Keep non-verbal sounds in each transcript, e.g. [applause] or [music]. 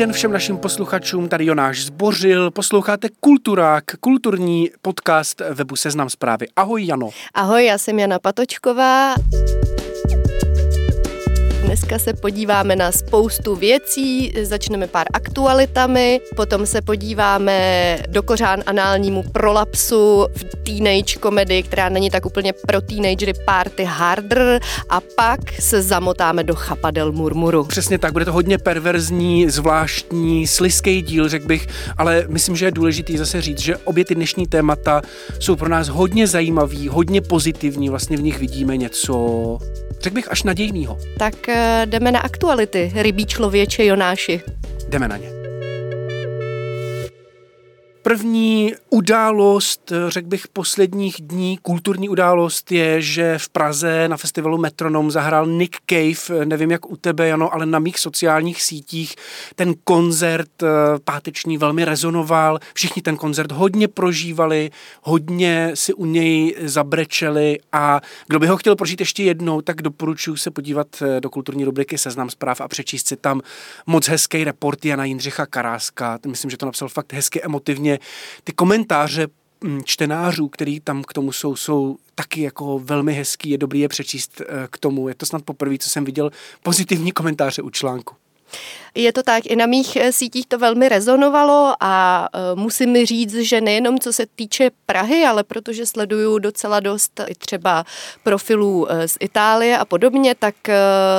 Den všem našim posluchačům, tady Jonáš Zbořil, posloucháte Kulturák, kulturní podcast webu Seznam zprávy. Ahoj Jano. Ahoj, já jsem Jana Patočková. Dneska se podíváme na spoustu věcí, začneme pár aktualitami, potom se podíváme do kořán análnímu prolapsu v teenage komedii, která není tak úplně pro teenagery party harder a pak se zamotáme do chapadel murmuru. Přesně tak, bude to hodně perverzní, zvláštní, sliský díl, řekl bych, ale myslím, že je důležité zase říct, že obě ty dnešní témata jsou pro nás hodně zajímavý, hodně pozitivní, vlastně v nich vidíme něco řekl bych až nadějnýho. Tak eh, jdeme na aktuality, rybí člověče Jonáši. Jdeme na ně. První událost, řekl bych, posledních dní, kulturní událost je, že v Praze na festivalu Metronom zahrál Nick Cave, nevím jak u tebe, Jano, ale na mých sociálních sítích. Ten koncert eh, páteční velmi rezonoval, všichni ten koncert hodně prožívali, hodně si u něj zabrečeli. A kdo by ho chtěl prožít ještě jednou, tak doporučuji se podívat eh, do kulturní rubriky Seznam zpráv a přečíst si tam moc hezký report Jana Jindřicha Karáska, myslím, že to napsal fakt hezky emotivně ty komentáře mm, čtenářů, který tam k tomu jsou, jsou taky jako velmi hezký, je dobrý je přečíst eh, k tomu. Je to snad poprvé, co jsem viděl pozitivní komentáře u článku. Je to tak, i na mých eh, sítích to velmi rezonovalo a eh, musím říct, že nejenom co se týče Prahy, ale protože sleduju docela dost i třeba profilů eh, z Itálie a podobně, tak,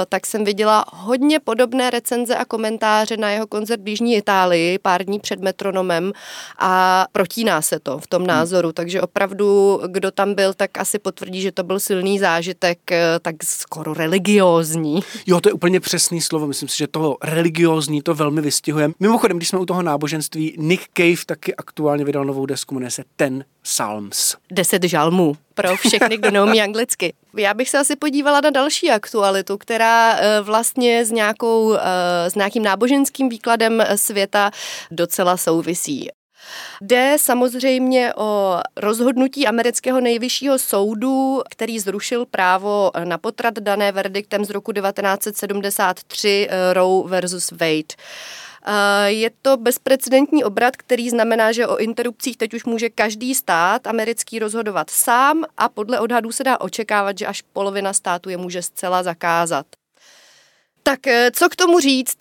tak jsem viděla hodně podobné recenze a komentáře na jeho koncert v Jižní Itálii pár dní před metronomem a protíná se to v tom hmm. názoru, takže opravdu, kdo tam byl, tak asi potvrdí, že to byl silný zážitek, tak skoro religiózní. Jo, to je úplně přesný slovo, myslím si, že to religiózní to velmi vystihuje. Mimochodem, když jsme u toho náboženství, Nick Cave taky aktuálně vydal novou desku, jmenuje se Ten Psalms. Deset žalmů pro všechny, kdo neumí anglicky. Já bych se asi podívala na další aktualitu, která eh, vlastně s, nějakou, eh, s nějakým náboženským výkladem světa docela souvisí. Jde samozřejmě o rozhodnutí amerického nejvyššího soudu, který zrušil právo na potrat dané verdiktem z roku 1973 eh, Roe versus Wade. Eh, je to bezprecedentní obrat, který znamená, že o interrupcích teď už může každý stát americký rozhodovat sám a podle odhadů se dá očekávat, že až polovina států je může zcela zakázat. Tak eh, co k tomu říct?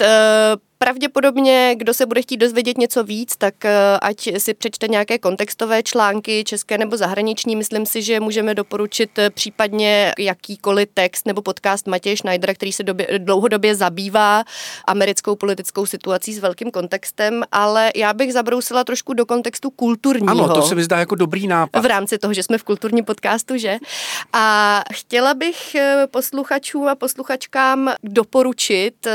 Pravděpodobně, kdo se bude chtít dozvědět něco víc, tak eh, ať si přečte nějaké kontextové články, české nebo zahraniční. Myslím si, že můžeme doporučit eh, případně jakýkoliv text nebo podcast Matěje Schneidera, který se době, dlouhodobě zabývá americkou politickou situací s velkým kontextem, ale já bych zabrousila trošku do kontextu kulturního. Ano, to se mi zdá jako dobrý nápad. V rámci toho, že jsme v kulturním podcastu, že? A chtěla bych eh, posluchačům a posluchačkám doporučit,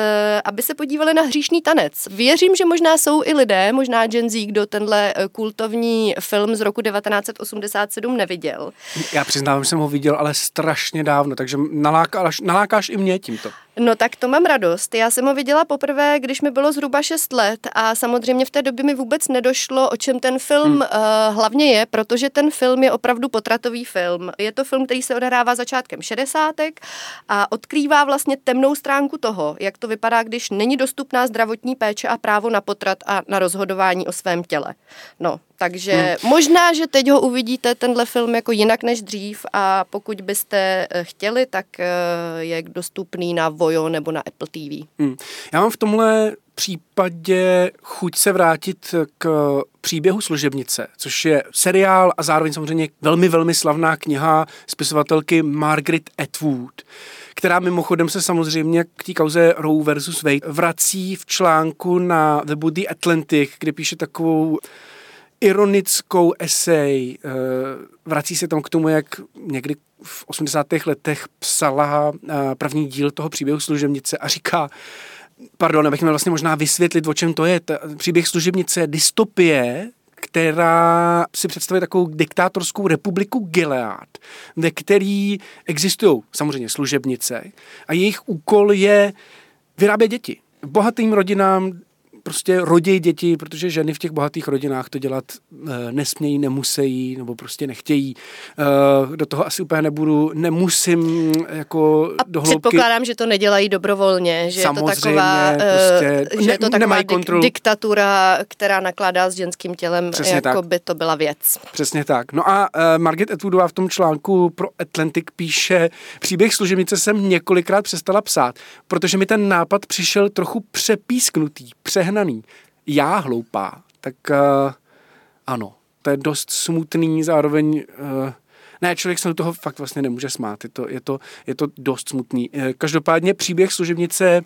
aby se podívali na hříšní Slunečný tanec. Věřím, že možná jsou i lidé, možná Gen Z, kdo tenhle eh, kultovní film z roku 1987 neviděl. Já přiznávám, že jsem ho viděl, ale strašně dávno, takže nalákáš, nalákáš i mě tímto. No tak to mám radost. Já jsem ho viděla poprvé, když mi bylo zhruba 6 let a samozřejmě v té době mi vůbec nedošlo, o čem ten film hmm. uh, hlavně je, protože ten film je opravdu potratový film. Je to film, který se odehrává začátkem 60. a odkrývá vlastně temnou stránku toho, jak to vypadá, když není dostupná zdravotní péče a právo na potrat a na rozhodování o svém těle. No, takže hmm. možná, že teď ho uvidíte, tenhle film, jako jinak než dřív a pokud byste eh, chtěli, tak eh, je dostupný na Vojo nebo na Apple TV. Hmm. Já mám v tomhle případě chuť se vrátit k příběhu služebnice, což je seriál a zároveň samozřejmě velmi, velmi slavná kniha spisovatelky Margaret Atwood která mimochodem se samozřejmě k té kauze Roe versus Wade vrací v článku na webu The Atlantic, kde píše takovou ironickou esej. Eh, vrací se tam k tomu, jak někdy v 80. letech psala eh, první díl toho příběhu služebnice a říká, pardon, abych měl vlastně možná vysvětlit, o čem to je. Ta příběh služebnice dystopie, která si představuje takovou diktátorskou republiku Gilead, ve který existují samozřejmě služebnice a jejich úkol je vyrábět děti. Bohatým rodinám prostě rodí děti, protože ženy v těch bohatých rodinách to dělat e, nesmějí, nemusí, nebo prostě nechtějí. E, do toho asi úplně nebudu, nemusím jako A do hloubky. předpokládám, že to nedělají dobrovolně, že Samozřejmě, je to taková, prostě, že je to taková dik- diktatura, která nakládá s ženským tělem, Přesně jako tak. by to byla věc. Přesně tak. No a Margaret Atwoodová v tom článku pro Atlantic píše, příběh služebnice jsem několikrát přestala psát, protože mi ten nápad přišel trochu přepísknutý, přehnaný. Já hloupá, tak uh, ano, to je dost smutný, zároveň uh, ne, člověk se do toho fakt vlastně nemůže smát, je to, je to, je to dost smutný. Uh, každopádně příběh služebnice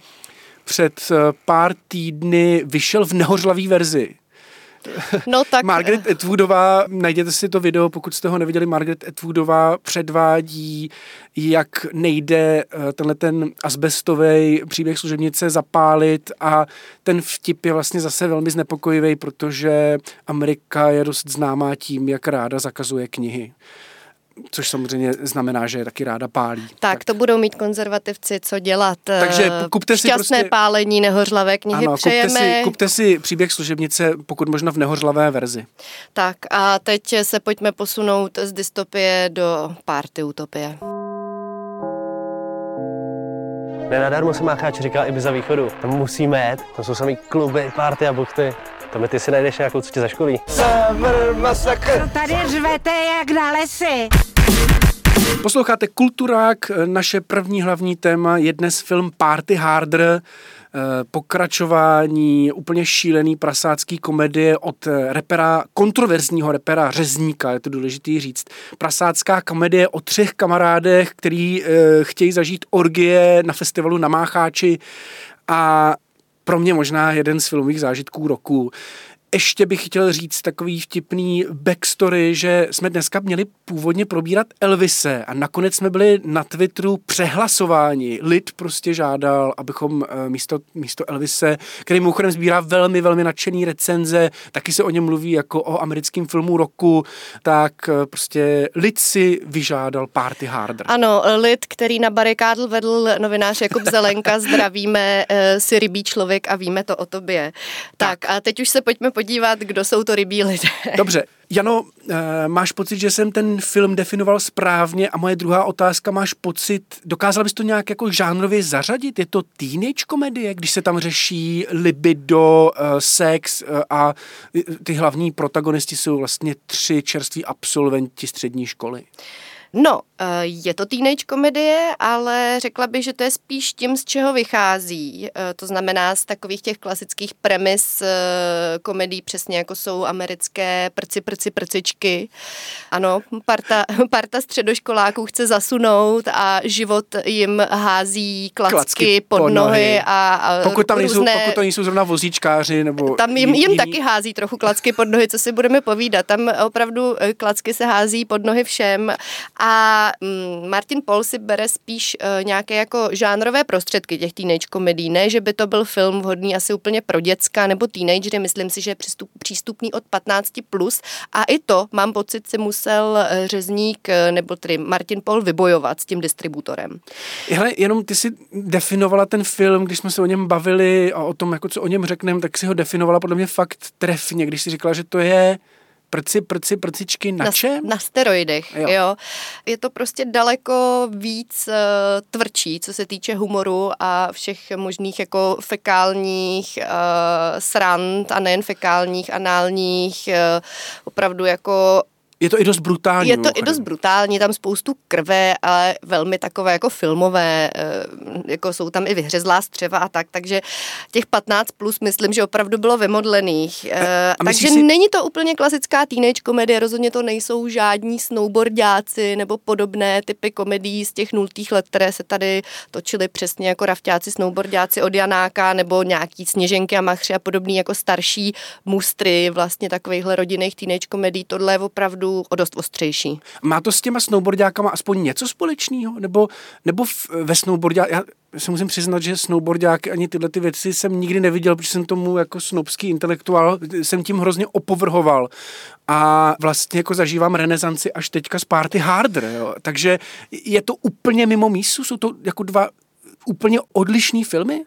před pár týdny vyšel v nehořlavý verzi. No tak... Margaret Atwoodová, najděte si to video, pokud jste ho neviděli, Margaret Atwoodová předvádí, jak nejde eh, tenhle ten asbestový příběh služebnice zapálit. A ten vtip je vlastně zase velmi znepokojivý, protože Amerika je dost známá tím, jak ráda zakazuje knihy což samozřejmě znamená, že je taky ráda pálí. Tak, tak. to budou mít konzervativci co dělat. Takže kupte si Šťastné prostě... pálení nehořlavé knihy ano, přejeme. Kupte si, kupte si příběh služebnice, pokud možno v nehořlavé verzi. Tak a teď se pojďme posunout z dystopie do party utopie. Nenadarmo se Mácháč říkal i by za východu. Tam musíme jet, tam jsou samý kluby, party a buchty. Tam ty si najdeš nějakou, co tě zaškolí. Summer Massacre. To tady řvete jak na lesy. Posloucháte Kulturák, naše první hlavní téma je dnes film Party Harder, eh, pokračování úplně šílený prasácký komedie od repera, kontroverzního repera Řezníka, je to důležitý říct. Prasácká komedie o třech kamarádech, který eh, chtějí zažít orgie na festivalu na Mácháči a pro mě možná jeden z filmových zážitků roku ještě bych chtěl říct takový vtipný backstory, že jsme dneska měli původně probírat Elvise a nakonec jsme byli na Twitteru přehlasováni. Lid prostě žádal, abychom eh, místo, místo Elvise, který mimochodem sbírá velmi, velmi nadšený recenze, taky se o něm mluví jako o americkém filmu roku, tak eh, prostě Lid si vyžádal Party Harder. Ano, Lid, který na barikádl vedl novinář Jakub Zelenka, [laughs] zdravíme, eh, si rybí člověk a víme to o tobě. Tak, tak a teď už se pojďme podívat, kdo jsou to rybí lidé. [laughs] Dobře. Jano, eh, máš pocit, že jsem ten film definoval správně a moje druhá otázka, máš pocit, dokázal bys to nějak jako žánrově zařadit? Je to teenage komedie, když se tam řeší libido, eh, sex eh, a ty hlavní protagonisti jsou vlastně tři čerství absolventi střední školy? No, eh, je to teenage komedie, ale řekla bych, že to je spíš tím, z čeho vychází. Eh, to znamená z takových těch klasických premis eh, komedí, přesně jako jsou americké prci, prci, prcičky. Ano, parta, [laughs] parta středoškoláků chce zasunout a život jim hází klacky, klacky pod, pod nohy a, a pokud tam, různé, nejsou, pokud tam nejsou zrovna vozíčkáři nebo Tam jim, jim taky hází trochu klacky pod nohy, co si budeme povídat. Tam opravdu klacky se hází pod nohy všem a mm, Martin Paul si bere spíš uh, nějaké jako žánrové prostředky těch teenage komedí. Ne, že by to byl film vhodný asi úplně pro děcka nebo teenagery, myslím si, že je přístup, přístupný od 15 plus. A i to, mám pocit, si musel eh, řezník eh, nebo tedy Martin Paul vybojovat s tím distributorem. Hele, jenom ty si definovala ten film, když jsme se o něm bavili a o tom, jako co o něm řekneme, tak si ho definovala podle mě fakt trefně, když si říkala, že to je prci, prci, prcičky na, na čem? Na steroidech, jo. jo. Je to prostě daleko víc uh, tvrdší, co se týče humoru a všech možných jako fekálních uh, srand a nejen fekálních, análních, uh, opravdu jako Je to i dost brutální. Je to i dost brutální, tam spoustu krve, ale velmi takové jako filmové, eh, jako jsou tam i vyhřezlá střeva a tak, takže těch 15 plus myslím, že opravdu bylo vymodlených. Eh, a takže si... není to úplně klasická teenage komedie, rozhodně to nejsou žádní snowboardáci nebo podobné typy komedií z těch nultých let, které se tady točily přesně jako rafťáci, snowboardáci od Janáka nebo nějaký Sněženky a Machři a podobný jako starší mustry vlastně takovýchhle rodinných teenage komedií. Tohle je opravdu o dost ostřejší. Má to s těma snowboardákama aspoň něco společného? Nebo, nebo v, ve snowboardě, já se musím přiznat, že snowboardáky ani tyhle ty věci jsem nikdy neviděl, protože jsem tomu jako snobský intelektuál, jsem tím hrozně opovrhoval. A vlastně jako zažívám renesanci až teďka z Party Harder, jo. Takže je to úplně mimo mísu? Jsou to jako dva úplně odlišné filmy?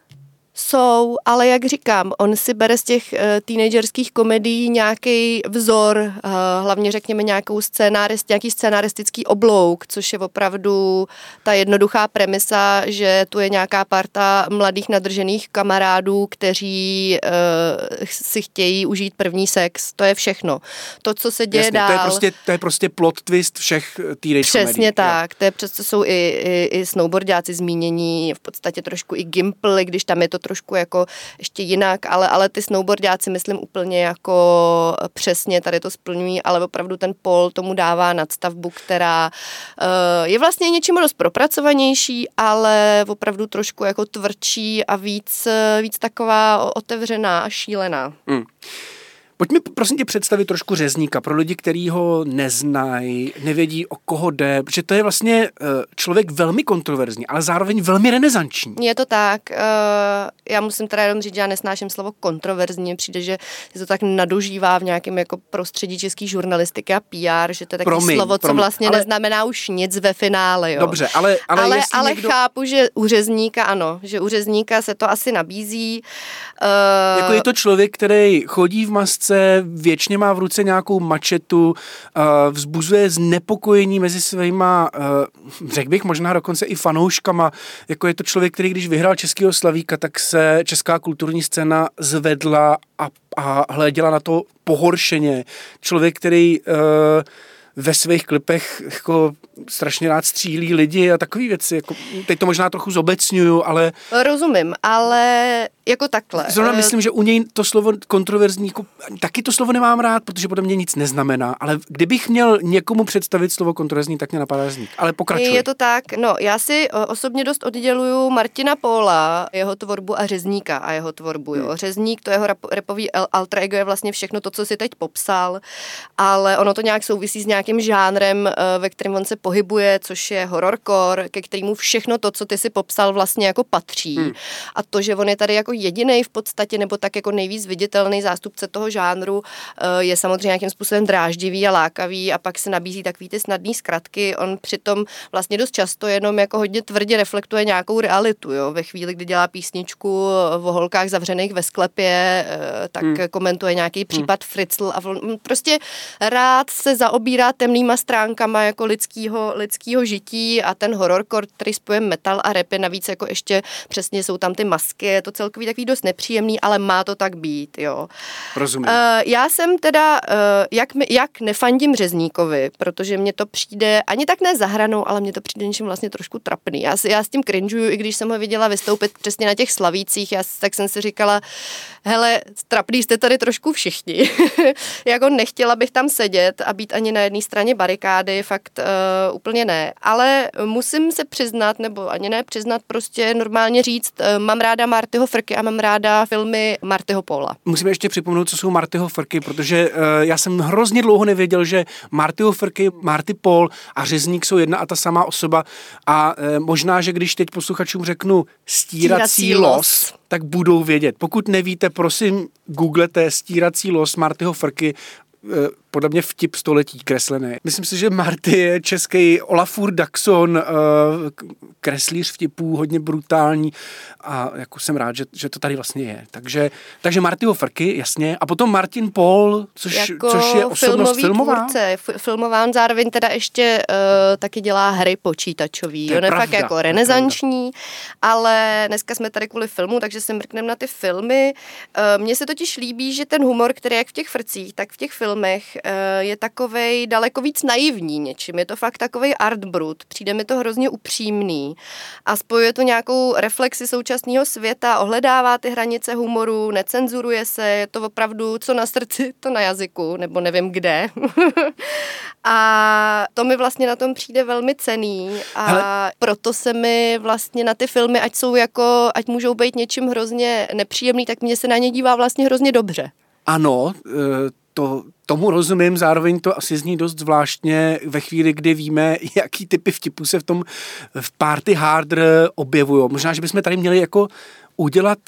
Jsou, ale jak říkám, on si bere z těch uh, teenagerských komedií nějaký vzor, uh, hlavně řekněme nějakou scénárist, nějaký scénaristický oblouk, což je opravdu ta jednoduchá premisa, že tu je nějaká parta mladých nadržených kamarádů, kteří uh, si chtějí užít první sex. To je všechno. To, co se děje Jasně, dál... To je, prostě, to je prostě plot twist všech teenage Přesně komedí, tak. Jo. To je přesto jsou i, i, i snowboardáci zmínění, v podstatě trošku i gimply, když tam je to trošku jako ještě jinak, ale, ale ty snowboardáci myslím úplně jako přesně tady to splňují, ale opravdu ten pol tomu dává nadstavbu, která uh, je vlastně něčím dost propracovanější, ale opravdu trošku jako tvrdší a víc, víc taková otevřená a šílená. Hmm. Pojďme prosím tě představit trošku řezníka pro lidi, kteří ho neznají, nevědí o koho jde, protože to je vlastně eh, člověk velmi kontroverzní, ale zároveň velmi renesanční. Je to tak. Eh, já musím teda jenom říct, že já nesnáším slovo kontroverzní, přijde, že se to tak nadužívá v nějakém jako prostředí české žurnalistiky a PR, že to je takové slovo, co vlastně ale... neznamená už nic ve finále. Jo. Dobře, ale Ale, ale, ale někdo... chápu, že u řezníka ano, že u řezníka se to asi nabízí. Uh... Jako je to člověk, který chodí v masce, ruce, věčně má v ruce nějakou mačetu, vzbuzuje znepokojení mezi svýma, řekl bych možná dokonce i fanouškama, jako je to člověk, který když vyhrál Českého slavíka, tak se česká kulturní scéna zvedla a, a hleděla na to pohoršeně. Člověk, který ve svých klipech jako strašně rád střílí lidi a takové věci. Jako, teď to možná trochu zobecňuju, ale... Rozumím, ale jako takhle. Zrovna eh, myslím, že u něj to slovo kontroverzní, jako, taky to slovo nemám rád, protože podle mě nic neznamená, ale kdybych měl někomu představit slovo kontroverzní, tak mě napadá zní. Ale pokračuj. Je to tak, no já si osobně dost odděluju Martina Póla, jeho tvorbu a Řezníka a jeho tvorbu. Jo. Hmm. Řezník, to jeho repový alter ego je vlastně všechno to, co si teď popsal, ale ono to nějak souvisí s nějakým žánrem, eh, ve kterém on se pohybuje, což je horrorcore, ke kterému všechno to, co ty si popsal, vlastně jako patří. Hmm. A to, že on je tady jako jediný v podstatě, nebo tak jako nejvíc viditelný zástupce toho žánru, eh, je samozřejmě nějakým způsobem dráždivý a lákavý a pak se nabízí takový ty snadné zkratky. On přitom vlastně dost často jenom jako hodně tvrdě reflektuje nějakou realitu. Jo? Ve chvíli, kdy dělá písničku o holkách zavřených ve sklepě, eh, tak hmm. komentuje nějaký hmm. případ hmm. Fritzl a on prostě rád se zaobírá temnýma stránkama jako lidského lidského, lidského žití a ten horrorcore, který spoje metal a rap, je navíc jako ještě přesně jsou tam ty masky, je to celkový takový dost nepříjemný, ale má to tak být, jo. Rozumím. Uh, já jsem teda, uh, jak, jak nefandím Řezníkovi, protože mě to přijde, ani tak ne zahranou, ale mě to přijde něčím vlastně trošku trapný. Já, já s tím crinžuju, i když jsem ho viděla vystoupit přesně na těch slavících, já, tak jsem si říkala, hele, trapný jste tady trošku všichni. [laughs] jako nechtěla bych tam sedět a být ani na jedné straně barikády, fakt Uh, úplně ne, ale musím se přiznat, nebo ani ne přiznat, prostě normálně říct, uh, mám ráda Martyho Frky a mám ráda filmy Martyho Pola. Musíme ještě připomenout, co jsou Martyho Frky, protože uh, já jsem hrozně dlouho nevěděl, že Martyho Frky, Marty Paul a Řezník jsou jedna a ta samá osoba a uh, možná, že když teď posluchačům řeknu stírací, stírací los, los tak budou vědět. Pokud nevíte, prosím, googlete stírací los Martyho Frky, podle mě vtip století kreslený. Myslím si, že Marty je český Olafur Daxon, eh, kreslíř vtipů, hodně brutální a jako jsem rád, že, že to tady vlastně je. Takže, takže Martyho Frky, jasně. A potom Martin Paul, což, jako což je osobnost filmová. Tvůrce, filmová, on zároveň teda ještě uh, taky dělá hry počítačový. To je, on je pravda, fakt jako renesanční, ale dneska jsme tady kvůli filmu, takže se mrkneme na ty filmy. Uh, Mně se totiž líbí, že ten humor, který je jak v těch frcích, tak v těch filmech filmech eh, je takovej daleko víc naivní něčím. Je to fakt takový art brut. Přijde mi to hrozně upřímný a spojuje to nějakou reflexi současného světa, ohledává ty hranice humoru, necenzuruje se, je to opravdu co na srdci, to na jazyku, nebo nevím kde. [laughs] a to mi vlastně na tom přijde velmi cený a Hele. proto se mi vlastně na ty filmy, ať jsou jako, ať můžou být něčím hrozně nepříjemný, tak mě se na ně dívá vlastně hrozně dobře. Ano, e, to, tomu rozumím, zároveň to asi zní dost zvláštně ve chvíli, kdy víme, [laughs] jaký typy vtipů se v tom v party harder objevují. Možná, že bychom tady měli jako udělat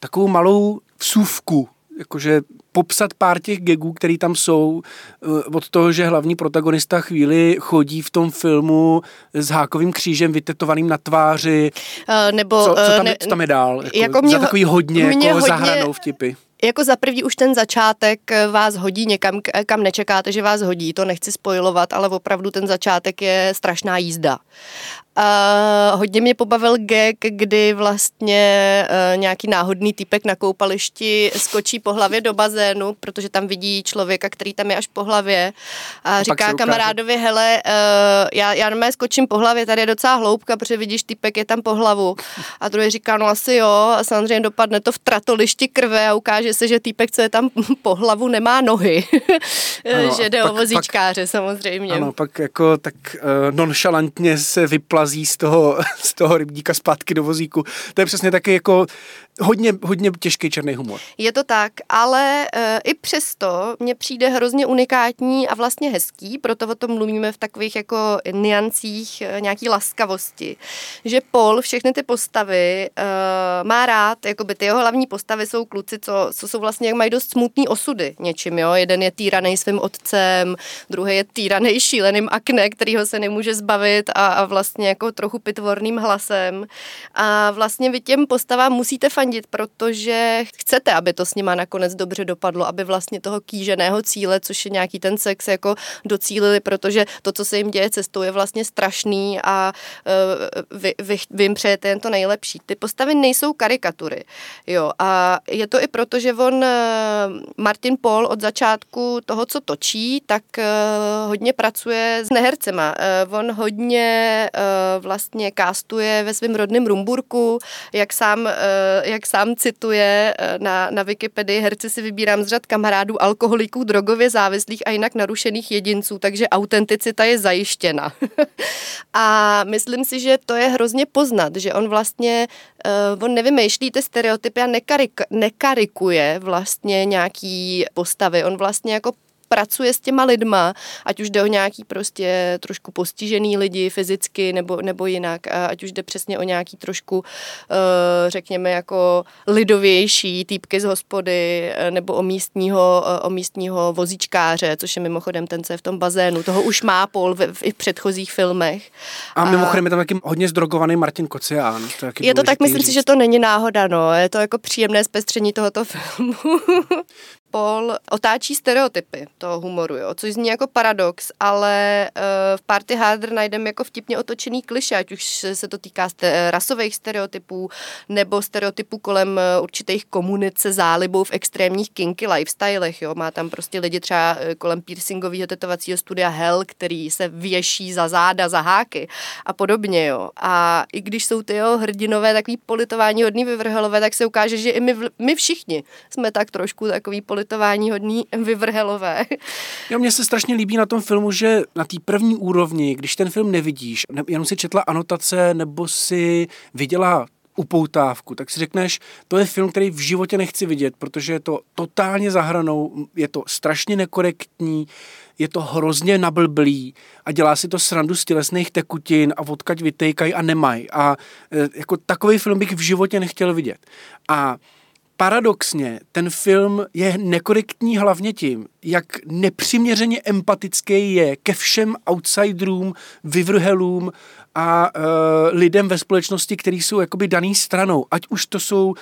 takovou malou vsuvku, jakože popsat pár těch gegů, který tam jsou, eh, od toho, že hlavní protagonista chvíli chodí v tom filmu s hákovým křížem vytetovaným na tváři. Uh, nebo, co, co, tam, ne, co tam je dál? Jako, jako mě, za takový hodně, mě jako hodně, zahranou vtipy jako za prvý už ten začátek eh, vás hodí někam, kam nečekáte, že vás hodí, to nechci spojovat, ale opravdu ten začátek je strašná jízda. Uh, hodně mě pobavil gag, kdy vlastně uh, nějaký náhodný typek na koupališti skočí po hlavě do bazénu, protože tam vidí člověka, který tam je až po hlavě a, a říká kamarádovi, hele, uh, já, já normálně skočím po hlavě, tady je docela hloubka, protože vidíš, typek je tam po hlavu. A druhý říká, no asi jo, a samozřejmě dopadne to v tratolišti krve a ukáže se, že týpek, co je tam [laughs] po hlavu, nemá nohy. ano, [laughs] že jde pak, o vozíčkáře pak, samozřejmě. Ano, pak jako tak uh, nonšalantně se vyplazí z toho, [laughs] z toho rybníka zpátky do vozíku. To je přesně taky jako hodně, hodně těžký černý humor. Je to tak, ale e, i přesto mně přijde hrozně unikátní a vlastně hezký, proto o tom mluvíme v takových jako niancích e, nějaký laskavosti, že Paul všechny ty postavy e, má rád, jako by ty jeho hlavní postavy jsou kluci, co, co jsou vlastně, jak mají dost smutný osudy něčím, jo, jeden je týraný svým otcem, druhý je týraný šíleným akne, kterýho se nemůže zbavit a, a vlastně jako trochu pitvorným hlasem a vlastně vy těm postavám musíte fandit fandit, protože chcete, aby to s nima nakonec dobře dopadlo, aby vlastně toho kýženého cíle, což je nějaký ten sex, jako docílili, protože to, co se jim děje cestou, je vlastně strašný a uh, vy, vy, vy jim přejete jen to nejlepší. Ty postavy nejsou karikatury. Jo, a je to i proto, že on, uh, Martin Paul od začátku toho, co točí, tak uh, hodně pracuje s nehercema. On hodně vlastně kástuje ve svém rodném Rumburku, jak sám, jak jak sám cituje eh, na, na Wikipedii, herci si vybírám z řad kamarádů, alkoholiků, drogově závislých a jinak narušených jedinců, takže autenticita je zajištěna. [laughs] a myslím si, že to je hrozně poznat, že on vlastně, uh, on nevymýšlí ty stereotypy a nekarik, nekarikuje vlastně nějaký postavy. On vlastně jako pracuje s těma lidma, ať už jde o nějaký prostě trošku postižený lidi fyzicky nebo, nebo jinak, ať už jde přesně o nějaký trošku, eh, řekněme, jako lidovější týpky z hospody eh, nebo o místního, eh, o místního vozíčkáře, což je mimochodem ten, co je v tom bazénu. Toho už má Paul v, v, i v předchozích filmech. A, a mimochodem je tam taky hodně zdrogovaný Martin Kocián. To je, je to tak, myslím říct. si, že to není náhoda, no. Je to jako příjemné zpestření tohoto filmu. [laughs] Paul otáčí stereotypy toho humoru, jo, což zní jako paradox, ale uh, v Party Harder najdeme jako vtipně otočený kliše, ať už se to týká ste- rasových stereotypů nebo stereotypů kolem uh, určitých komunit se zálibou v extrémních kinky lifestylech. Jo. Má tam prostě lidi třeba kolem piercingového tetovacího studia Hell, který se věší za záda, za háky a podobně. Jo. A i když jsou ty jeho hrdinové takový politování hodný vyvrhelové, tak se ukáže, že i my, my všichni jsme tak trošku takový politování hodný vyvrhelové. Jo, mně se strašně líbí na tom filmu, že na té první úrovni, když ten film nevidíš, ne, jenom si četla anotace nebo si viděla upoutávku, tak si řekneš, to je film, který v životě nechci vidět, protože je to totálně zahranou, je to strašně nekorektní, je to hrozně nablblý a dělá si to srandu z tělesných tekutin a odkaď vytejkají a nemají. A e, jako takový film bych v životě nechtěl vidět. A paradoxně ten film je nekorektní hlavně tím, jak nepřiměřeně empatický je ke všem outsiderům, vyvrhelům a uh, lidem ve společnosti, kteří jsou jakoby daný stranou. Ať už to jsou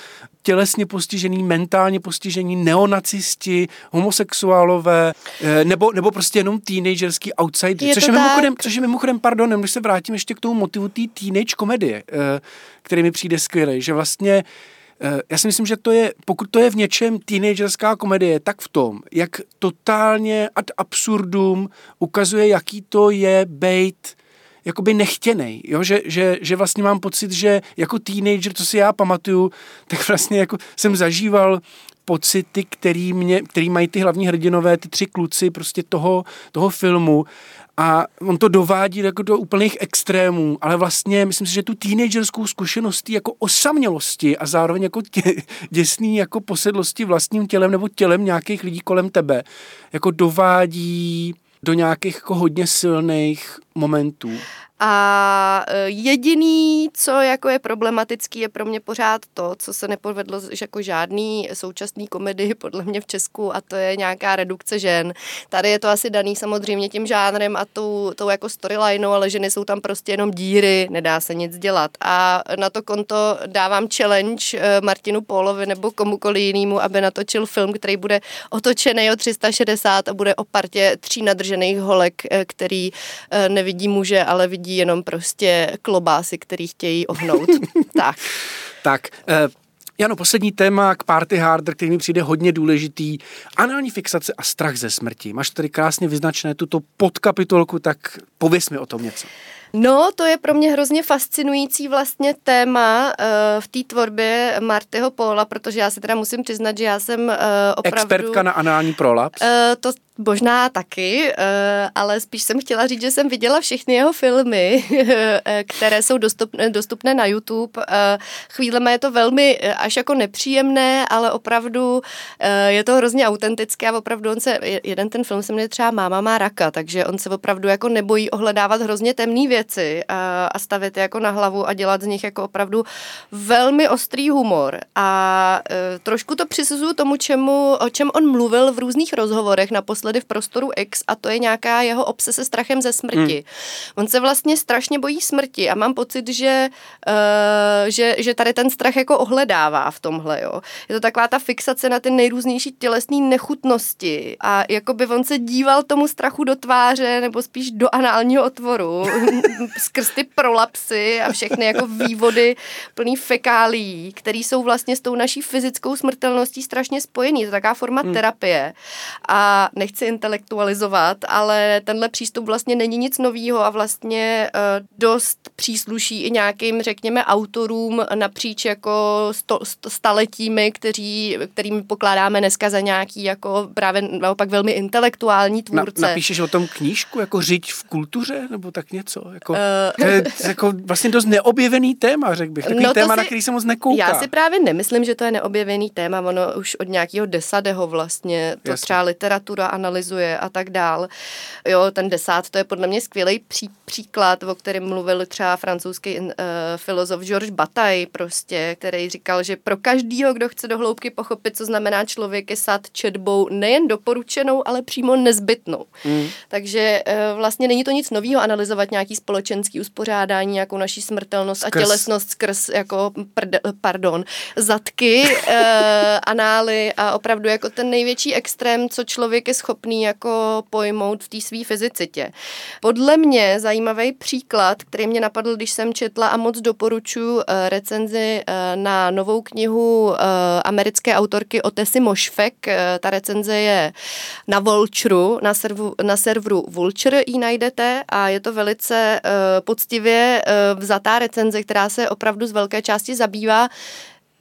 tělesně postižený, mentálně postižení, neonacisti, homosexuálové, uh, nebo, nebo prostě jenom teenagerský outsider. Je což, je mimochodem, což je mimochodem, pardon, když se vrátím ještě k tomu motivu té teenage komedie, uh, který mi přijde skvělý, že vlastně já si myslím, že to je, pokud to je v něčem teenagerská komedie, tak v tom, jak totálně ad absurdum ukazuje, jaký to je bejt jakoby nechtěnej, jo? Že, že, že vlastně mám pocit, že jako teenager, co si já pamatuju, tak vlastně jako jsem zažíval pocity, který, mě, který mají ty hlavní hrdinové, ty tři kluci prostě toho, toho filmu a on to dovádí jako do úplných extrémů, ale vlastně myslím si, že tu teenagerskou zkušeností jako osamělosti a zároveň jako tě, děsný jako posedlosti vlastním tělem nebo tělem nějakých lidí kolem tebe, jako dovádí do nějakých jako hodně silných momentů. A e, jediný, co jako je problematický, je pro mě pořád to, co se nepovedlo jako žádný současný komedii [laughs] podle mě v Česku a to je nějaká redukce žen. Tady je to asi daný samozřejmě tím žánrem a tou, tou jako storylineou, ale ženy jsou tam prostě jenom díry, nedá se nic dělat. A na to konto dávám challenge e, Martinu Pólovi nebo komukoli jinému, aby natočil film, který bude otočený o 360 a bude o partě tří nadržených holek, e, který nevidí muže, ale vidí vidí jenom prostě klobásy, který chtějí ohnout. [laughs] tak. Tak, uh... Jano, poslední téma k Party Harder, který mi přijde hodně důležitý. Anální fixace a strach ze smrti. Máš tady krásně vyznačené tuto podkapitolku, tak pověs mi o tom něco. No, to je pro mě hrozně fascinující vlastně téma uh, v té tvorbě Martyho Póla, protože já si teda musím přiznat, že já jsem uh, opravdu... Expertka na anální prolaps? Uh, to Možná taky, eh, ale spíš jsem chtěla říct, že jsem viděla všechny jeho filmy, [laughs] eh, které jsou dostupné, dostupné na YouTube. Eh, chvílema je to velmi až jako nepříjemné, ale opravdu je to hrozně autentické a opravdu on se, jeden ten film se mě třeba Máma má raka, takže on se opravdu jako nebojí ohledávat hrozně temné věci a, a stavit je jako na hlavu a dělat z nich jako opravdu velmi ostrý humor. A trošku to přisuzuju tomu, čemu, o čem on mluvil v různých rozhovorech naposledy naposledy v prostoru X a to je nějaká jeho obsese strachem ze smrti. Hmm. On se vlastně strašně bojí smrti a mám pocit, že, uh, že, že tady ten strach jako ohledává v tomhle. Jo. Je to taková ta fixace na ty nejrůznější tělesné nechutnosti a jako by on se díval tomu strachu do tváře nebo spíš do análního otvoru [laughs] skrz ty prolapsy a všechny jako vývody plný fekálí, které jsou vlastně s tou naší fyzickou smrtelností strašně spojený. To je taková forma hmm. terapie. A nechci nechci intelektualizovat, ale tenhle přístup vlastně není nic novýho a vlastně uh, dost přísluší i nějakým, řekněme, autorům napříč jako sto, sto, staletími, kteří, kterými pokládáme dneska za nějaký jako právě naopak velmi intelektuální tvůrce. Na, napíšeš o tom knížku, jako Řiď v kultuře, nebo tak něco? Jako, uh, to je [laughs] jako vlastně dost neobjevený téma, řekl bych. Takový no téma, si, na který se moc nekouká. Já si právě nemyslím, že to je neobjevený téma, ono už od nějakého desadeho vlastně, to Jasně. třeba literatura analyzuje a tak dál. Jo, ten desát, to je podle mě skvělý pří, příklad, o kterém mluvil třeba francouzský uh, filozof Georges Bataille prostě, který říkal, že pro každýho, kdo chce do hloubky pochopit, co znamená člověk, je sad četbou nejen doporučenou, ale přímo nezbytnou. Mm. Takže uh, vlastně není to nic nového analyzovat nějaký společenský uspořádání, nějakou naší smrtelnost skrz. a tělesnost skrz jako, prd, pardon, zadky, uh, [laughs] anály a opravdu jako ten největší extrém, co člověk je schopný jako pojmout v té své fyzicitě. Podle mě zajímavý příklad, který mě napadl, když jsem četla a moc doporučuji eh, recenzi eh, na novou knihu eh, americké autorky Otesy Mošfek. Ta recenze je na Vulture, na, servu, na serveru Vulture ji najdete a je to velice poctivě vzatá recenze, která se opravdu z velké části zabývá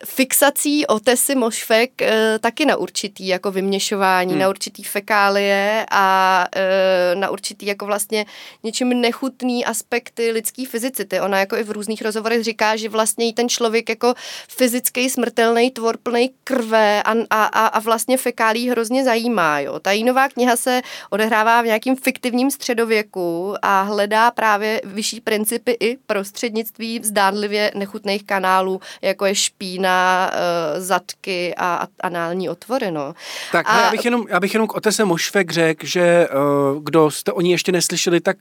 fixací otesy mošfek e, taky na určitý jako vyměšování, hmm. na určitý fekálie a e, na určitý jako vlastně něčím nechutný aspekty lidské fyzicity. Ona jako i v různých rozhovorech říká, že vlastně i ten člověk jako fyzický smrtelný tvor plný krve a, a, a vlastně fekálí hrozně zajímá. Jo. Ta nová kniha se odehrává v nějakým fiktivním středověku a hledá právě vyšší principy i prostřednictví zdánlivě nechutných kanálů, jako je špína na uh, zadky a, anální otvory. No. Tak a... já, bych jenom, já bych jenom k Otese Mošvek řekl, že uh, kdo jste o ní ještě neslyšeli, tak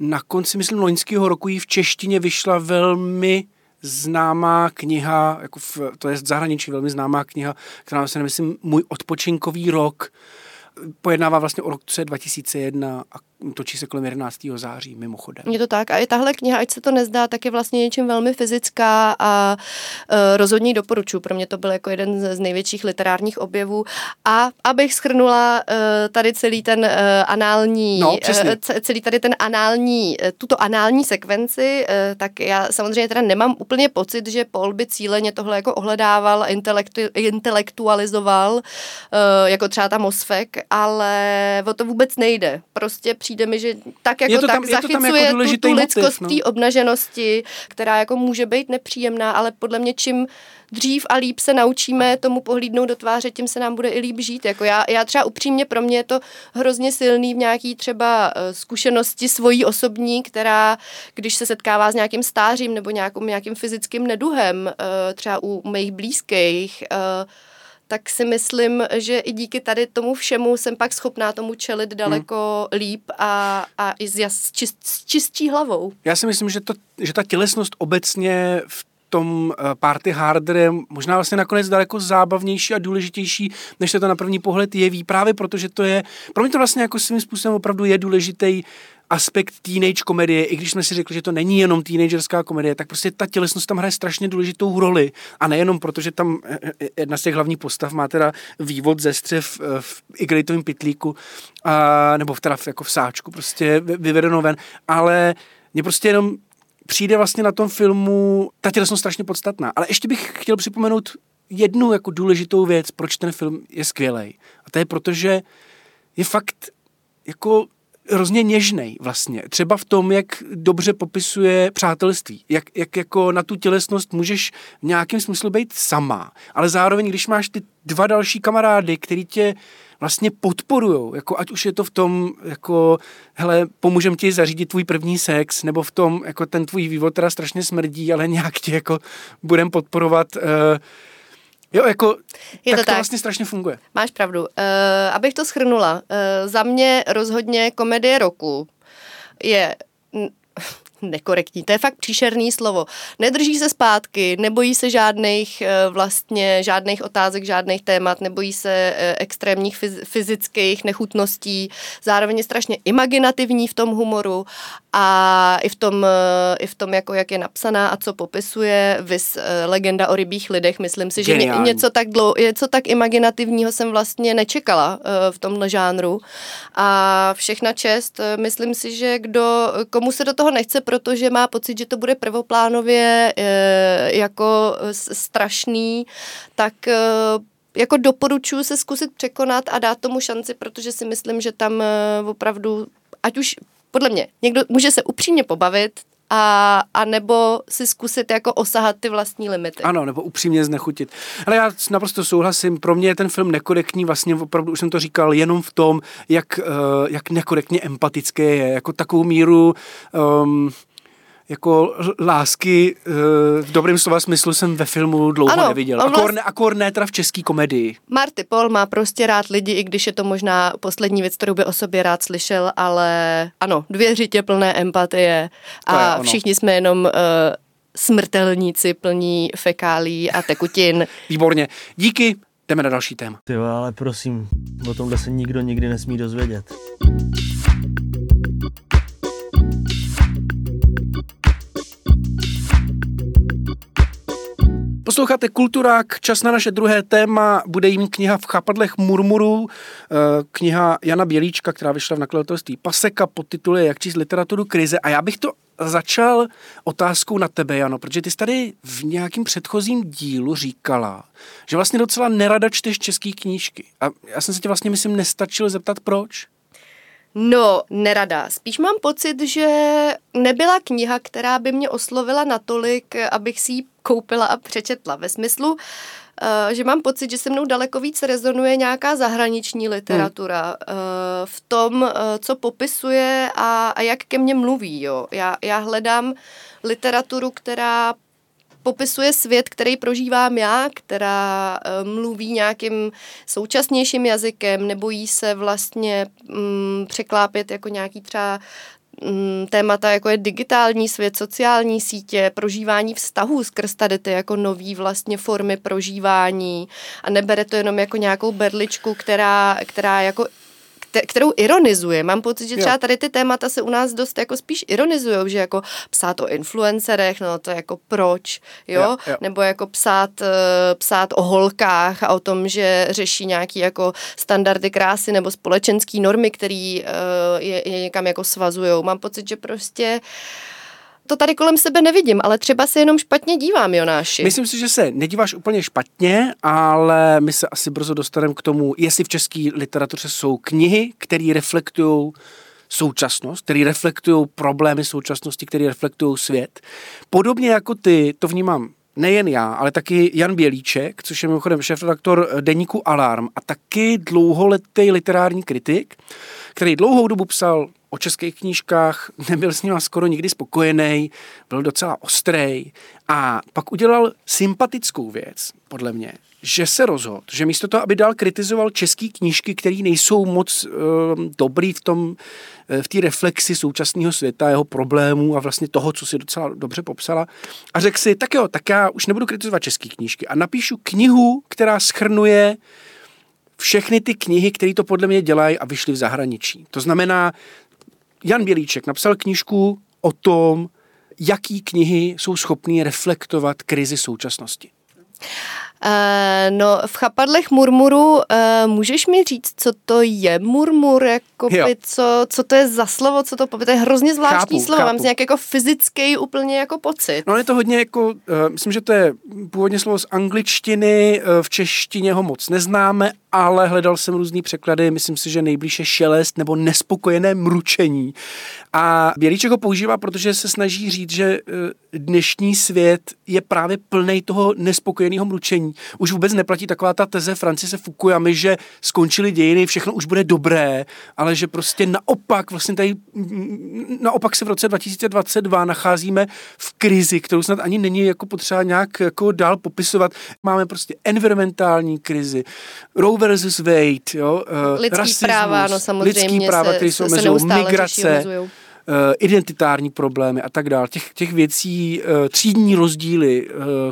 na konci, myslím, loňského roku jí v češtině vyšla velmi známá kniha, jako v, to je zahraničí velmi známá kniha, která se nemyslím Můj odpočinkový rok, pojednává vlastně o roce 2001 a točí se kolem 11. září, mimochodem. Je to tak. A i tahle kniha, ať se to nezdá, tak je vlastně něčím velmi fyzická a uh, rozhodně doporučuji. Pro mě to byl jako jeden z největších literárních objevů. A abych schrnula uh, tady celý ten uh, anální, no, uh, celý tady ten anální, uh, tuto anální sekvenci, uh, tak já samozřejmě teda nemám úplně pocit, že Paul by cíleně tohle jako ohledával, intelektu, intelektualizoval, uh, jako třeba ta Mosfek, ale o to vůbec nejde. Prostě přijde mi, že tak jako tak tam, zachycuje jako tu, tu lidskost no. té obnaženosti, která jako může být nepříjemná, ale podle mě čím dřív a líp se naučíme tomu pohlídnout do tváře, tím se nám bude i líp žít. Jako já, já třeba upřímně, pro mě je to hrozně silný v nějaký třeba uh, zkušenosti svojí osobní, která, když se setkává s nějakým stářím nebo nějakým, nějakým fyzickým neduhem, uh, třeba u mých blízkých, uh, tak si myslím, že i díky tady tomu všemu jsem pak schopná tomu čelit daleko hmm. líp a, a i s, jas, čist, s čistší hlavou. Já si myslím, že, to, že ta tělesnost obecně v tom eh, party harder je možná vlastně nakonec daleko zábavnější a důležitější, než se to na první pohled jeví, právě protože to je, pro mě to vlastně jako svým způsobem opravdu je důležitý aspekt teenage komedie, i když jsme si řekli, že to není jenom teenagerská komedie, tak prostě ta tělesnost tam hraje strašně důležitou roli. A nejenom proto, že tam eh, eh, jedna z těch hlavních postav má teda vývod ze střev v igelitovém pitlíku, a, nebo v, teda jako v sáčku, prostě vyvedenou ven, ale mě prostě jenom přijde vlastně na tom filmu ta tělesnost strašně podstatná. Ale ještě bych chtěl připomenout jednu jako důležitou věc, proč ten film je skvělý. A to je proto, že je fakt jako hrozně něžnej vlastně. Třeba v tom, jak dobře popisuje přátelství. Jak, jak jako na tu tělesnost můžeš v nějakém smyslu být sama. Ale zároveň, když máš ty dva další kamarády, který tě vlastně podporujou, jako ať už je to v tom, jako, hele, pomůžem ti zařídit tvůj první sex, nebo v tom, jako ten tvůj vývod teda strašně smrdí, ale nějak tě jako budem podporovat uh, Jo, jako, je tak to, to tak. vlastně strašně funguje. Máš pravdu. Uh, abych to schrnula, uh, za mě rozhodně komedie roku je [laughs] nekorektní, to je fakt příšerný slovo. Nedrží se zpátky, nebojí se žádných eh, vlastně, žádných otázek, žádných témat, nebojí se eh, extrémních fyzických nechutností, zároveň je strašně imaginativní v tom humoru a i v tom, eh, i v tom jako jak je napsaná a co popisuje vys legenda o rybích lidech, myslím si, že ně, něco tak, dlou, něco tak imaginativního jsem vlastně nečekala v tomhle žánru. A všechna čest, myslím si, že kdo, komu se do toho nechce protože má pocit, že to bude prvoplánově e, jako strašný, tak e, jako doporučuji se zkusit překonat a dát tomu šanci, protože si myslím, že tam e, opravdu, ať už podle mě, někdo může se upřímně pobavit, a, a nebo si zkusit jako osahat ty vlastní limity. Ano, nebo upřímně znechutit. Ale já naprosto souhlasím, pro mě je ten film nekorektní, vlastně opravdu už jsem to říkal, jenom v tom, jak, uh, jak nekorektně empatické je, jako takovou míru um, jako lásky eh, v dobrém slova smyslu jsem ve filmu dlouho ano, neviděl. A vlast... akor ne teda v české komedii. Marty Paul má prostě rád lidi, i když je to možná poslední věc, kterou by o sobě rád slyšel, ale ano, dvě řitě plné empatie a všichni jsme jenom uh, smrtelníci plní fekálí a tekutin. [laughs] Výborně. Díky, jdeme na další téma. Ty ale prosím, o tomhle se nikdo nikdy nesmí dozvědět. Posloucháte Kulturák, čas na naše druhé téma, bude jim kniha v chápadlech murmurů, eh, kniha Jana Bělíčka, která vyšla v nakladatelství Paseka pod Jak číst literaturu krize. A já bych to začal otázkou na tebe, Jano, protože ty jsi tady v nějakém předchozím dílu říkala, že vlastně docela nerada čteš české knížky. A já jsem se tě vlastně, myslím, nestačil zeptat, proč? No, nerada. Spíš mám pocit, že nebyla kniha, která by mě oslovila natolik, abych si ji koupila a přečetla. Ve smyslu, eh, že mám pocit, že se mnou daleko víc rezonuje nějaká zahraniční literatura hmm. v tom, eh, co popisuje a, a jak ke mně mluví. Jo. Já, já hledám literaturu, která popisuje svět, který prožívám já, která uh, mluví nějakým současnějším jazykem, nebojí se vlastně um, překlápět jako nějaký třeba um, témata, jako je digitální svět, sociální sítě, prožívání vztahů skrz tady ty jako nový vlastně formy prožívání. A nebere to jenom jako nějakou berličku, která, která jako kterou ironizuje. Mám pocit, že třeba tady ty témata se u nás dost jako spíš ironizují, že jako psát o influencerech, no to jako proč, jo? jo, jo. Nebo jako psát, eh, psát o holkách a o tom, že řeší nějaký jako standardy krásy nebo společenské normy, které eh, je, je někam jako svazujou. Mám pocit, že prostě to tady kolem sebe nevidím, ale třeba se jenom špatně dívám, Jonáši. Myslím si, že se nedíváš úplně špatně, ale my se asi brzo dostaneme k tomu, jestli v české literatuře jsou knihy, které reflektují současnost, které reflektují problémy současnosti, které reflektují svět. Podobně jako ty, to vnímám nejen já, ale taky Jan Bělíček, což je mimochodem šéf-redaktor deníku Alarm a taky dlouholetý literární kritik, který dlouhou dobu psal o českých knížkách, nebyl s nimi skoro nikdy spokojený, byl docela ostrý a pak udělal sympatickou věc, podle mě, že se rozhodl, že místo toho, aby dál kritizoval české knížky, které nejsou moc uh, dobrý v tom, uh, v té reflexi současného světa, jeho problémů a vlastně toho, co si docela dobře popsala, a řekl si, tak jo, tak já už nebudu kritizovat české knížky a napíšu knihu, která schrnuje všechny ty knihy, které to podle mě dělají a vyšly v zahraničí. To znamená, Jan Bělíček napsal knížku o tom, jaký knihy jsou schopné reflektovat krizi současnosti. Uh, no, v chapadlech murmuru uh, můžeš mi říct, co to je murmur, jako co, co to je za slovo, co to to je hrozně zvláštní chápu, slovo, chápu. mám nějaký jako fyzický úplně jako pocit. No je to hodně jako, uh, myslím, že to je původně slovo z angličtiny, uh, v češtině ho moc neznáme, ale hledal jsem různý překlady, myslím si, že nejblíže šelest nebo nespokojené mručení. A Bělíček ho používá, protože se snaží říct, že e, dnešní svět je právě plný toho nespokojeného mručení. Už vůbec neplatí taková ta teze Francise Fukuyamy, že skončily dějiny, všechno už bude dobré, ale že prostě naopak, vlastně tady naopak se v roce 2022 nacházíme v krizi, kterou snad ani není jako potřeba nějak jako dál popisovat. Máme prostě environmentální krizi, Roe versus Wade, jo, uh, lidský rasismus, práva, no samozřejmě lidský práva, které jsou omezují, migrace, uh, identitární problémy a tak dále. Těch, těch věcí, uh, třídní rozdíly,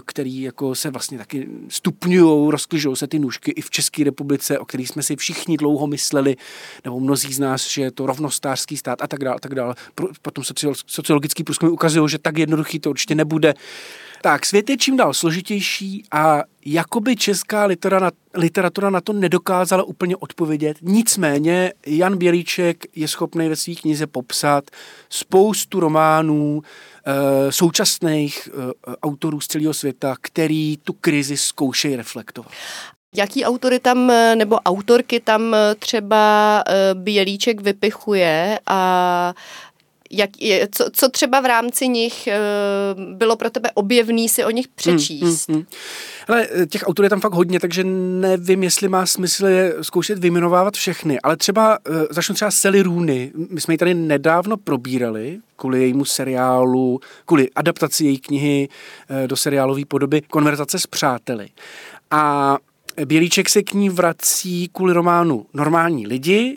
které jako se vlastně taky stupňují, rozkližují se ty nůžky i v České republice, o kterých jsme si všichni dlouho mysleli, nebo mnozí z nás, že je to rovnostářský stát a tak dále, a tak dále. Potom sociologický průzkumy ukazují, že tak jednoduchý to určitě nebude. Tak, svět je čím dál složitější a jakoby česká literatura, literatura na to nedokázala úplně odpovědět. Nicméně Jan Bělíček je schopný ve svých knize popsat spoustu románů e, současných e, autorů z celého světa, který tu krizi zkoušejí reflektovat. Jaký autory tam, nebo autorky tam třeba Bělíček vypichuje a jak, je, co, co třeba v rámci nich uh, bylo pro tebe objevný si o nich přečíst? Hmm, hmm, hmm. Ale těch autorů je tam fakt hodně, takže nevím, jestli má smysl je zkoušet vyjmenovávat všechny, ale třeba uh, začnu třeba Sally Rooney. My jsme ji tady nedávno probírali kvůli jejímu seriálu, kvůli adaptaci její knihy uh, do seriálové podoby Konverzace s přáteli. A Bělíček se k ní vrací kvůli románu Normální lidi,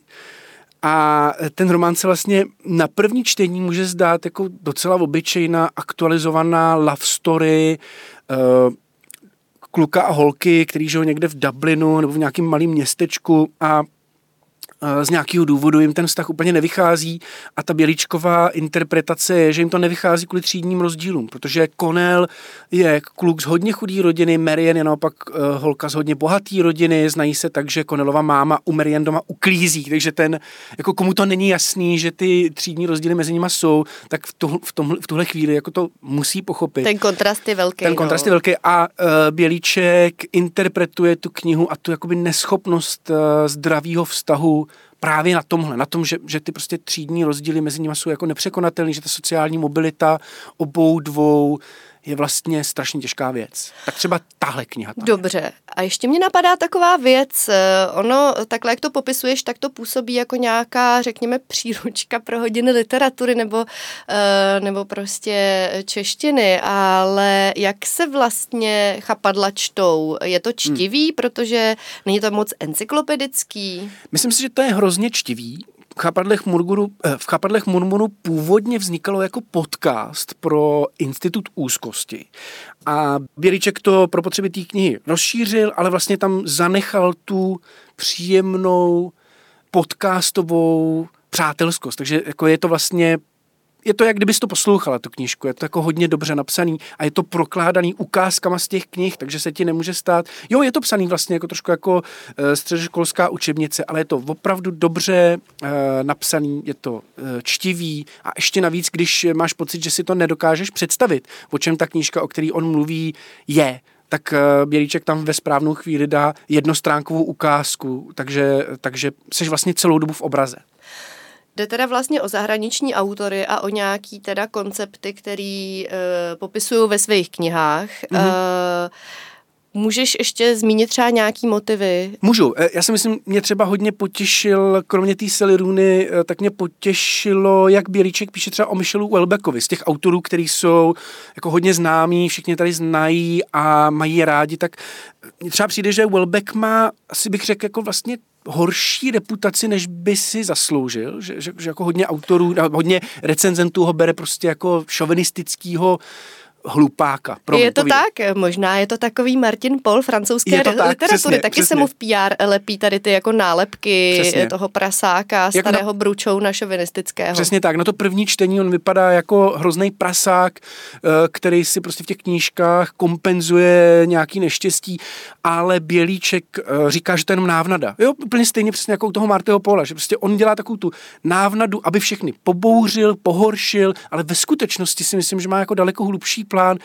a ten román se vlastně na první čtení může zdát jako docela obyčejná, aktualizovaná love story uh, kluka a holky, který žijou někde v Dublinu nebo v nějakém malém městečku a z nějakého důvodu jim ten vztah úplně nevychází a ta běličková interpretace je, že jim to nevychází kvůli třídním rozdílům, protože Konel je kluk z hodně chudý rodiny, Marian je naopak uh, holka z hodně bohatý rodiny, znají se tak, že Konelova máma u Marian doma uklízí, takže ten, jako komu to není jasný, že ty třídní rozdíly mezi nimi jsou, tak v, to, v, tom, v tuhle chvíli jako to musí pochopit. Ten kontrast je velký. Ten kontrast no. je velký a uh, Bělíček interpretuje tu knihu a tu jakoby neschopnost uh, zdravého vztahu právě na tomhle, na tom, že, že ty prostě třídní rozdíly mezi nimi jsou jako nepřekonatelné, že ta sociální mobilita obou dvou je vlastně strašně těžká věc. Tak třeba tahle kniha. Tam Dobře. Je. A ještě mě napadá taková věc. Eh, ono, takhle jak to popisuješ, tak to působí jako nějaká, řekněme, příručka pro hodiny literatury nebo, eh, nebo prostě češtiny, ale jak se vlastně chapadla čtou? Je to čtivý, hmm. protože není to moc encyklopedický? Myslím si, že to je hrozně čtivý chapadlech, Murmuru, eh, v Chapadlech Murmuru původně vznikalo jako podcast pro Institut úzkosti. A Bělíček to pro potřeby té knihy rozšířil, ale vlastně tam zanechal tu příjemnou podcastovou přátelskost. Takže jako je to vlastně je to, jak kdybys to poslouchala, tu knížku. Je to jako hodně dobře napsaný a je to prokládaný ukázkama z těch knih, takže se ti nemůže stát. Jo, je to psaný vlastně jako trošku jako uh, středoškolská učebnice, ale je to opravdu dobře uh, napsaný, je to uh, čtivý a ještě navíc, když máš pocit, že si to nedokážeš představit, o čem ta knížka, o který on mluví, je, tak Bělíček tam ve správnou chvíli dá jednostránkovou ukázku, takže, takže jsi vlastně celou dobu v obraze. Jde teda vlastně o zahraniční autory a o nějaký teda koncepty, který uh, popisují ve svých knihách. Mm-hmm. Uh, Můžeš ještě zmínit třeba nějaký motivy? Můžu. Eh, já si myslím, mě třeba hodně potěšil, kromě té Seliruny, tak mě potěšilo, jak Bělíček píše třeba o Michelu Welbeckovi, z těch autorů, který jsou jako hodně známí, všichni tady znají a mají rádi, tak mně třeba přijde, že Welbeck má, asi bych řekl, jako vlastně horší reputaci, než by si zasloužil, že, že, že jako hodně autorů, hodně recenzentů ho bere prostě jako šovinistického hlupáka. Promiň, je to povídej. tak, možná je to takový Martin Paul francouzské je to tak, literatury, přesně, taky přesně. se mu v PR lepí tady ty jako nálepky přesně. toho prasáka, Jak starého na... bručouna šovinistického. Přesně tak, na to první čtení on vypadá jako hrozný prasák, eh, který si prostě v těch knížkách kompenzuje nějaký neštěstí, ale Bělíček eh, říká, že to je jenom návnada. Jo, úplně stejně přesně jako u toho Martyho Pola, že prostě on dělá takovou tu návnadu, aby všechny pobouřil, pohoršil, ale ve skutečnosti si myslím, že má jako daleko hlubší plán plán.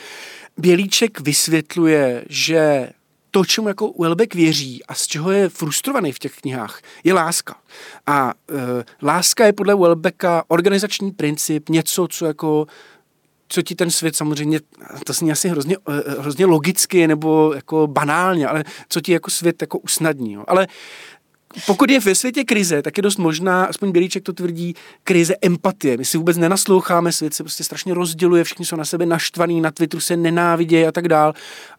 Bělíček vysvětluje, že to, čemu jako Welbeck věří a z čeho je frustrovaný v těch knihách, je láska. A e, láska je podle Welbecka organizační princip, něco, co jako co ti ten svět samozřejmě, to zní asi hrozně, e, hrozně logicky nebo jako banálně, ale co ti jako svět jako usnadní. Jo. Ale pokud je ve světě krize, tak je dost možná, aspoň Bělíček to tvrdí, krize empatie. My si vůbec nenasloucháme, svět se prostě strašně rozděluje, všichni jsou na sebe naštvaný, na Twitteru se nenávidějí a tak dál.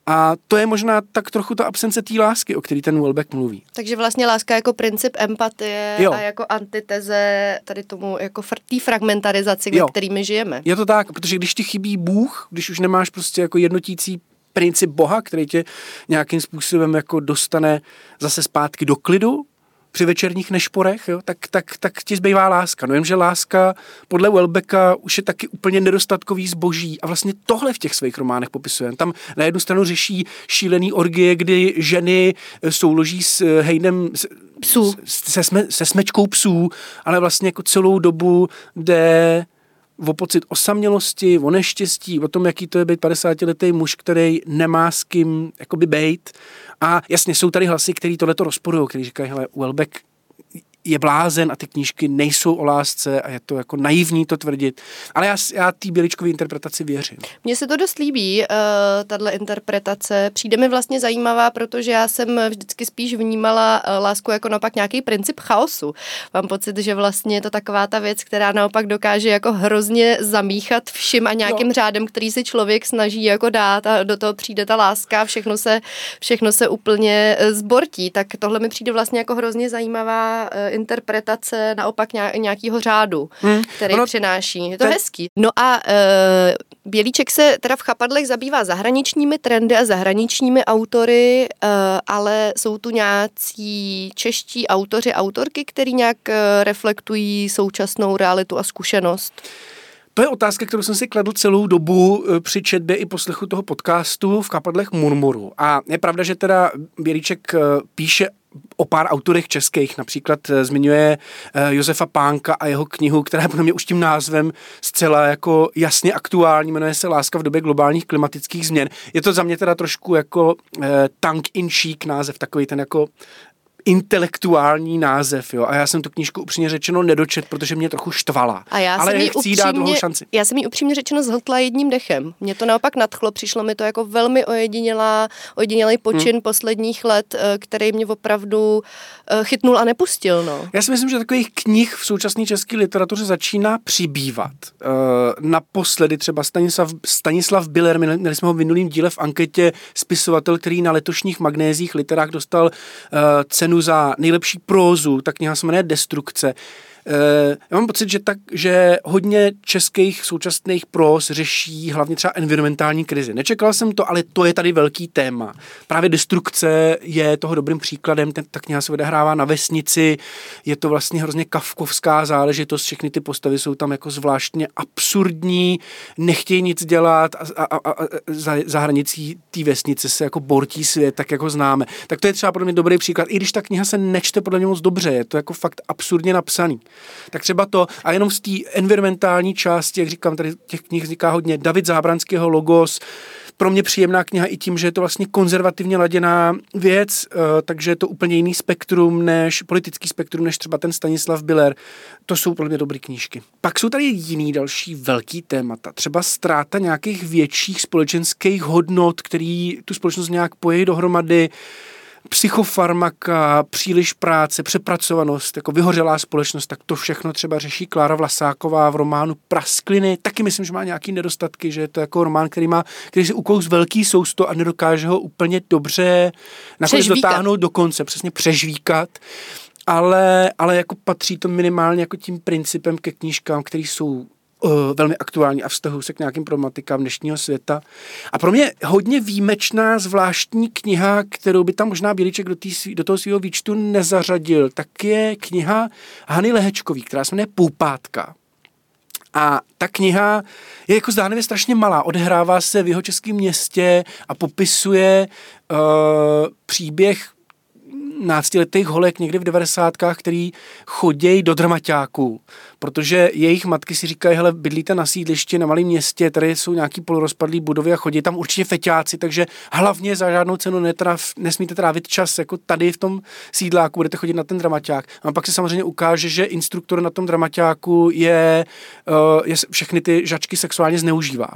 A to je možná tak trochu ta absence té lásky, o který ten Welbeck mluví. Takže vlastně láska jako princip empatie jo. a jako antiteze tady tomu jako fr- té fragmentarizaci, jo. kterými žijeme. Je to tak, protože když ti chybí Bůh, když už nemáš prostě jako jednotící princip Boha, který tě nějakým způsobem jako dostane zase zpátky do klidu, při večerních nešporech, jo, tak, tak, tak ti zbývá láska. No jenže láska podle Welbecka už je taky úplně nedostatkový zboží a vlastně tohle v těch svých románech popisuje. Tam na jednu stranu řeší šílený orgie, kdy ženy eh, souloží s eh, hejnem psů. Se, sme, se smečkou psů, ale vlastně jako celou dobu jde o pocit osamělosti, o neštěstí, o tom, jaký to je být 50-letý muž, který nemá s kým jakoby bejt. A jasně, jsou tady hlasy, který tohleto rozporují, který říkají, hele, Welbeck je blázen a ty knížky nejsou o lásce a je to jako naivní to tvrdit. Ale já, já té Běličkové interpretaci věřím. Mně se to dost líbí, uh, tahle interpretace. Přijde mi vlastně zajímavá, protože já jsem vždycky spíš vnímala uh, lásku jako naopak nějaký princip chaosu. Mám pocit, že vlastně je to taková ta věc, která naopak dokáže jako hrozně zamíchat všim a nějakým no. řádem, který si člověk snaží jako dát a do toho přijde ta láska a všechno se, všechno se úplně eh, zbortí. Tak tohle mi přijde vlastně jako hrozně zajímavá uh, interpretace naopak nějakého řádu, hmm. který ono, přináší. Je to ten... hezký. No a e, Bělíček se teda v chapadlech zabývá zahraničními trendy a zahraničními autory, e, ale jsou tu nějací čeští autoři, autorky, který nějak e, reflektují současnou realitu a zkušenost. To je otázka, kterou jsem si kladl celou dobu při četbě i poslechu toho podcastu v kapadlech Murmuru. A je pravda, že teda Bělíček píše o pár autorech českých, například eh, zmiňuje eh, Josefa Pánka a jeho knihu, která je pro mě už tím názvem zcela jako jasně aktuální, jmenuje se Láska v době globálních klimatických změn. Je to za mě teda trošku jako eh, tank in chic název, takový ten jako intelektuální název, jo. A já jsem tu knížku upřímně řečeno nedočet, protože mě trochu štvala. A já Ale jsem chci upřímně, dát druhou šanci. Já jsem jí upřímně řečeno zhltla jedním dechem. Mě to naopak nadchlo, přišlo mi to jako velmi ojedinělá, ojedinělý počin hmm. posledních let, eh, který mě opravdu eh, chytnul a nepustil. No. Já si myslím, že takových knih v současné české literatuře začíná přibývat. Eh, naposledy třeba Stanislav, Stanislav Biller, měli jsme ho v minulým díle v anketě, spisovatel, který na letošních magnézích literách dostal cenu cenu za nejlepší prózu, ta kniha se jmenuje Destrukce. Uh, já mám pocit, že, tak, že hodně českých současných pros řeší hlavně třeba environmentální krizi. Nečekal jsem to, ale to je tady velký téma. Právě destrukce je toho dobrým příkladem. Ten, ta kniha se odehrává na vesnici, je to vlastně hrozně kavkovská záležitost, všechny ty postavy jsou tam jako zvláštně absurdní, nechtějí nic dělat a, a, a, a za, za hranicí té vesnice se jako bortí svět, tak jako známe. Tak to je třeba podle mě dobrý příklad. I když ta kniha se nečte podle mě moc dobře, je to jako fakt absurdně napsaný. Tak třeba to, a jenom z té environmentální části, jak říkám, tady těch knih vzniká hodně, David Zábranského Logos, pro mě příjemná kniha i tím, že je to vlastně konzervativně laděná věc, eh, takže je to úplně jiný spektrum než politický spektrum, než třeba ten Stanislav Biller. To jsou pro mě dobré knížky. Pak jsou tady jiný další velký témata, třeba ztráta nějakých větších společenských hodnot, který tu společnost nějak pojí dohromady, psychofarmaka, příliš práce, přepracovanost, jako vyhořelá společnost, tak to všechno třeba řeší Klára Vlasáková v románu Praskliny. Taky myslím, že má nějaký nedostatky, že je to jako román, který má, který si ukous velký sousto a nedokáže ho úplně dobře nakonec dotáhnout do konce, přesně přežvíkat ale, ale jako patří to minimálně jako tím principem ke knížkám, které jsou velmi aktuální a vztahují se k nějakým problematikám dnešního světa. A pro mě hodně výjimečná, zvláštní kniha, kterou by tam možná Bíliček do, tý, do toho svého výčtu nezařadil, tak je kniha Hany Lehečkový, která se jmenuje Poupátka. A ta kniha je jako zdánlivě strašně malá, odehrává se v jeho českém městě a popisuje uh, příběh náctiletých holek někdy v devadesátkách, který chodějí do dramaťáků, protože jejich matky si říkají, hele, bydlíte na sídlišti na malém městě, tady jsou nějaký polorozpadlý budovy a chodí tam určitě feťáci, takže hlavně za žádnou cenu netraf, nesmíte trávit čas jako tady v tom sídláku, budete chodit na ten dramaťák. A pak se samozřejmě ukáže, že instruktor na tom dramaťáku je, uh, je všechny ty žačky sexuálně zneužívá.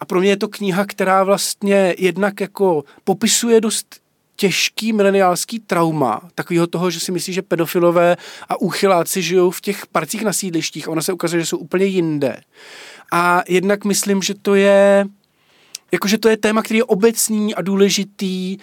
A pro mě je to kniha, která vlastně jednak jako popisuje dost těžký mileniálský trauma, takového toho, že si myslí, že pedofilové a úchyláci žijou v těch parcích na sídlištích ona se ukazuje, že jsou úplně jinde. A jednak myslím, že to je jakože to je téma, který je obecný a důležitý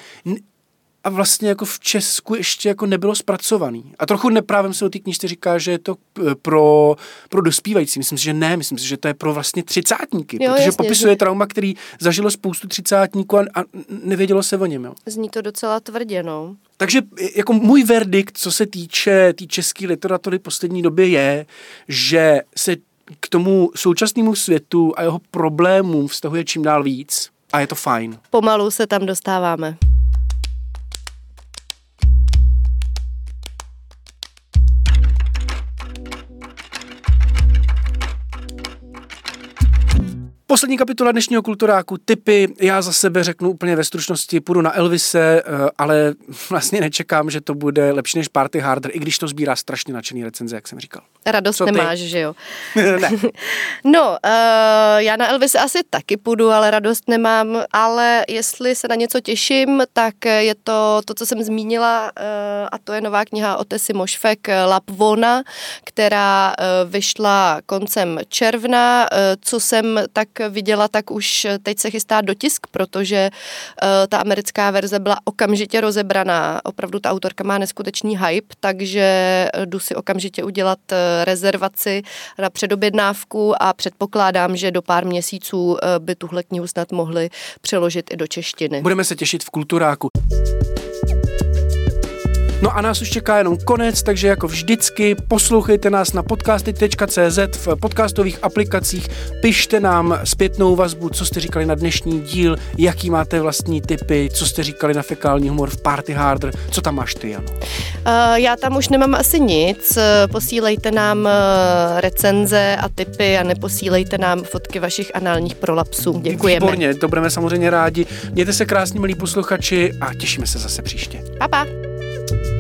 a vlastně jako v Česku ještě jako nebylo zpracovaný. A trochu neprávem se o té knižce říká, že je to eh, pro, pro dospívající. Myslím si, že ne, myslím si, že to je pro vlastně třicátníky, jo, protože jasně, popisuje že... trauma, který zažilo spoustu třicátníků a, a nevědělo se o něm. Jo. Zní to docela tvrdě, no. Takže jako můj verdikt, co se týče té tý české literatury poslední době je, že se k tomu současnému světu a jeho problémům vztahuje čím dál víc a je to fajn. Pomalu se tam dostáváme. Poslední kapitola dnešního kulturáku, typy. Já za sebe řeknu úplně ve stručnosti, půjdu na Elvise, eh, ale [laughs] vlastně nečekám, že to bude lepší než Party Harder, i když to sbírá strašně nadšený recenze, jak jsem říkal. Radost Co nemáš, ty? že jo? [laughs] ne. [laughs] no, uh, já na Elvise asi taky půjdu, ale radost nemám, ale jestli se na něco těším, tak je to to, co jsem zmínila, uh, a to je nová kniha od Tessy Mošfek Lapvona, která uh, vyšla koncem června, uh, co jsem tak viděla, tak už teď se chystá dotisk, protože uh, ta americká verze byla okamžitě rozebraná. Opravdu ta autorka má neskutečný hype, takže jdu si okamžitě udělat uh, rezervaci na předobjednávku a předpokládám, že do pár měsíců by tuhle knihu snad mohli přeložit i do češtiny. Budeme se těšit v kulturáku. No a nás už čeká jenom konec, takže jako vždycky poslouchejte nás na podcasty.cz v podcastových aplikacích, pište nám zpětnou vazbu, co jste říkali na dnešní díl, jaký máte vlastní typy, co jste říkali na fekální humor v Party Harder, co tam máš ty, Jano? Uh, já tam už nemám asi nic, posílejte nám uh, recenze a typy a neposílejte nám fotky vašich análních prolapsů. Děkujeme. Výborně, to budeme samozřejmě rádi. Mějte se krásně, milí posluchači a těšíme se zase příště. Pa, pa. thank you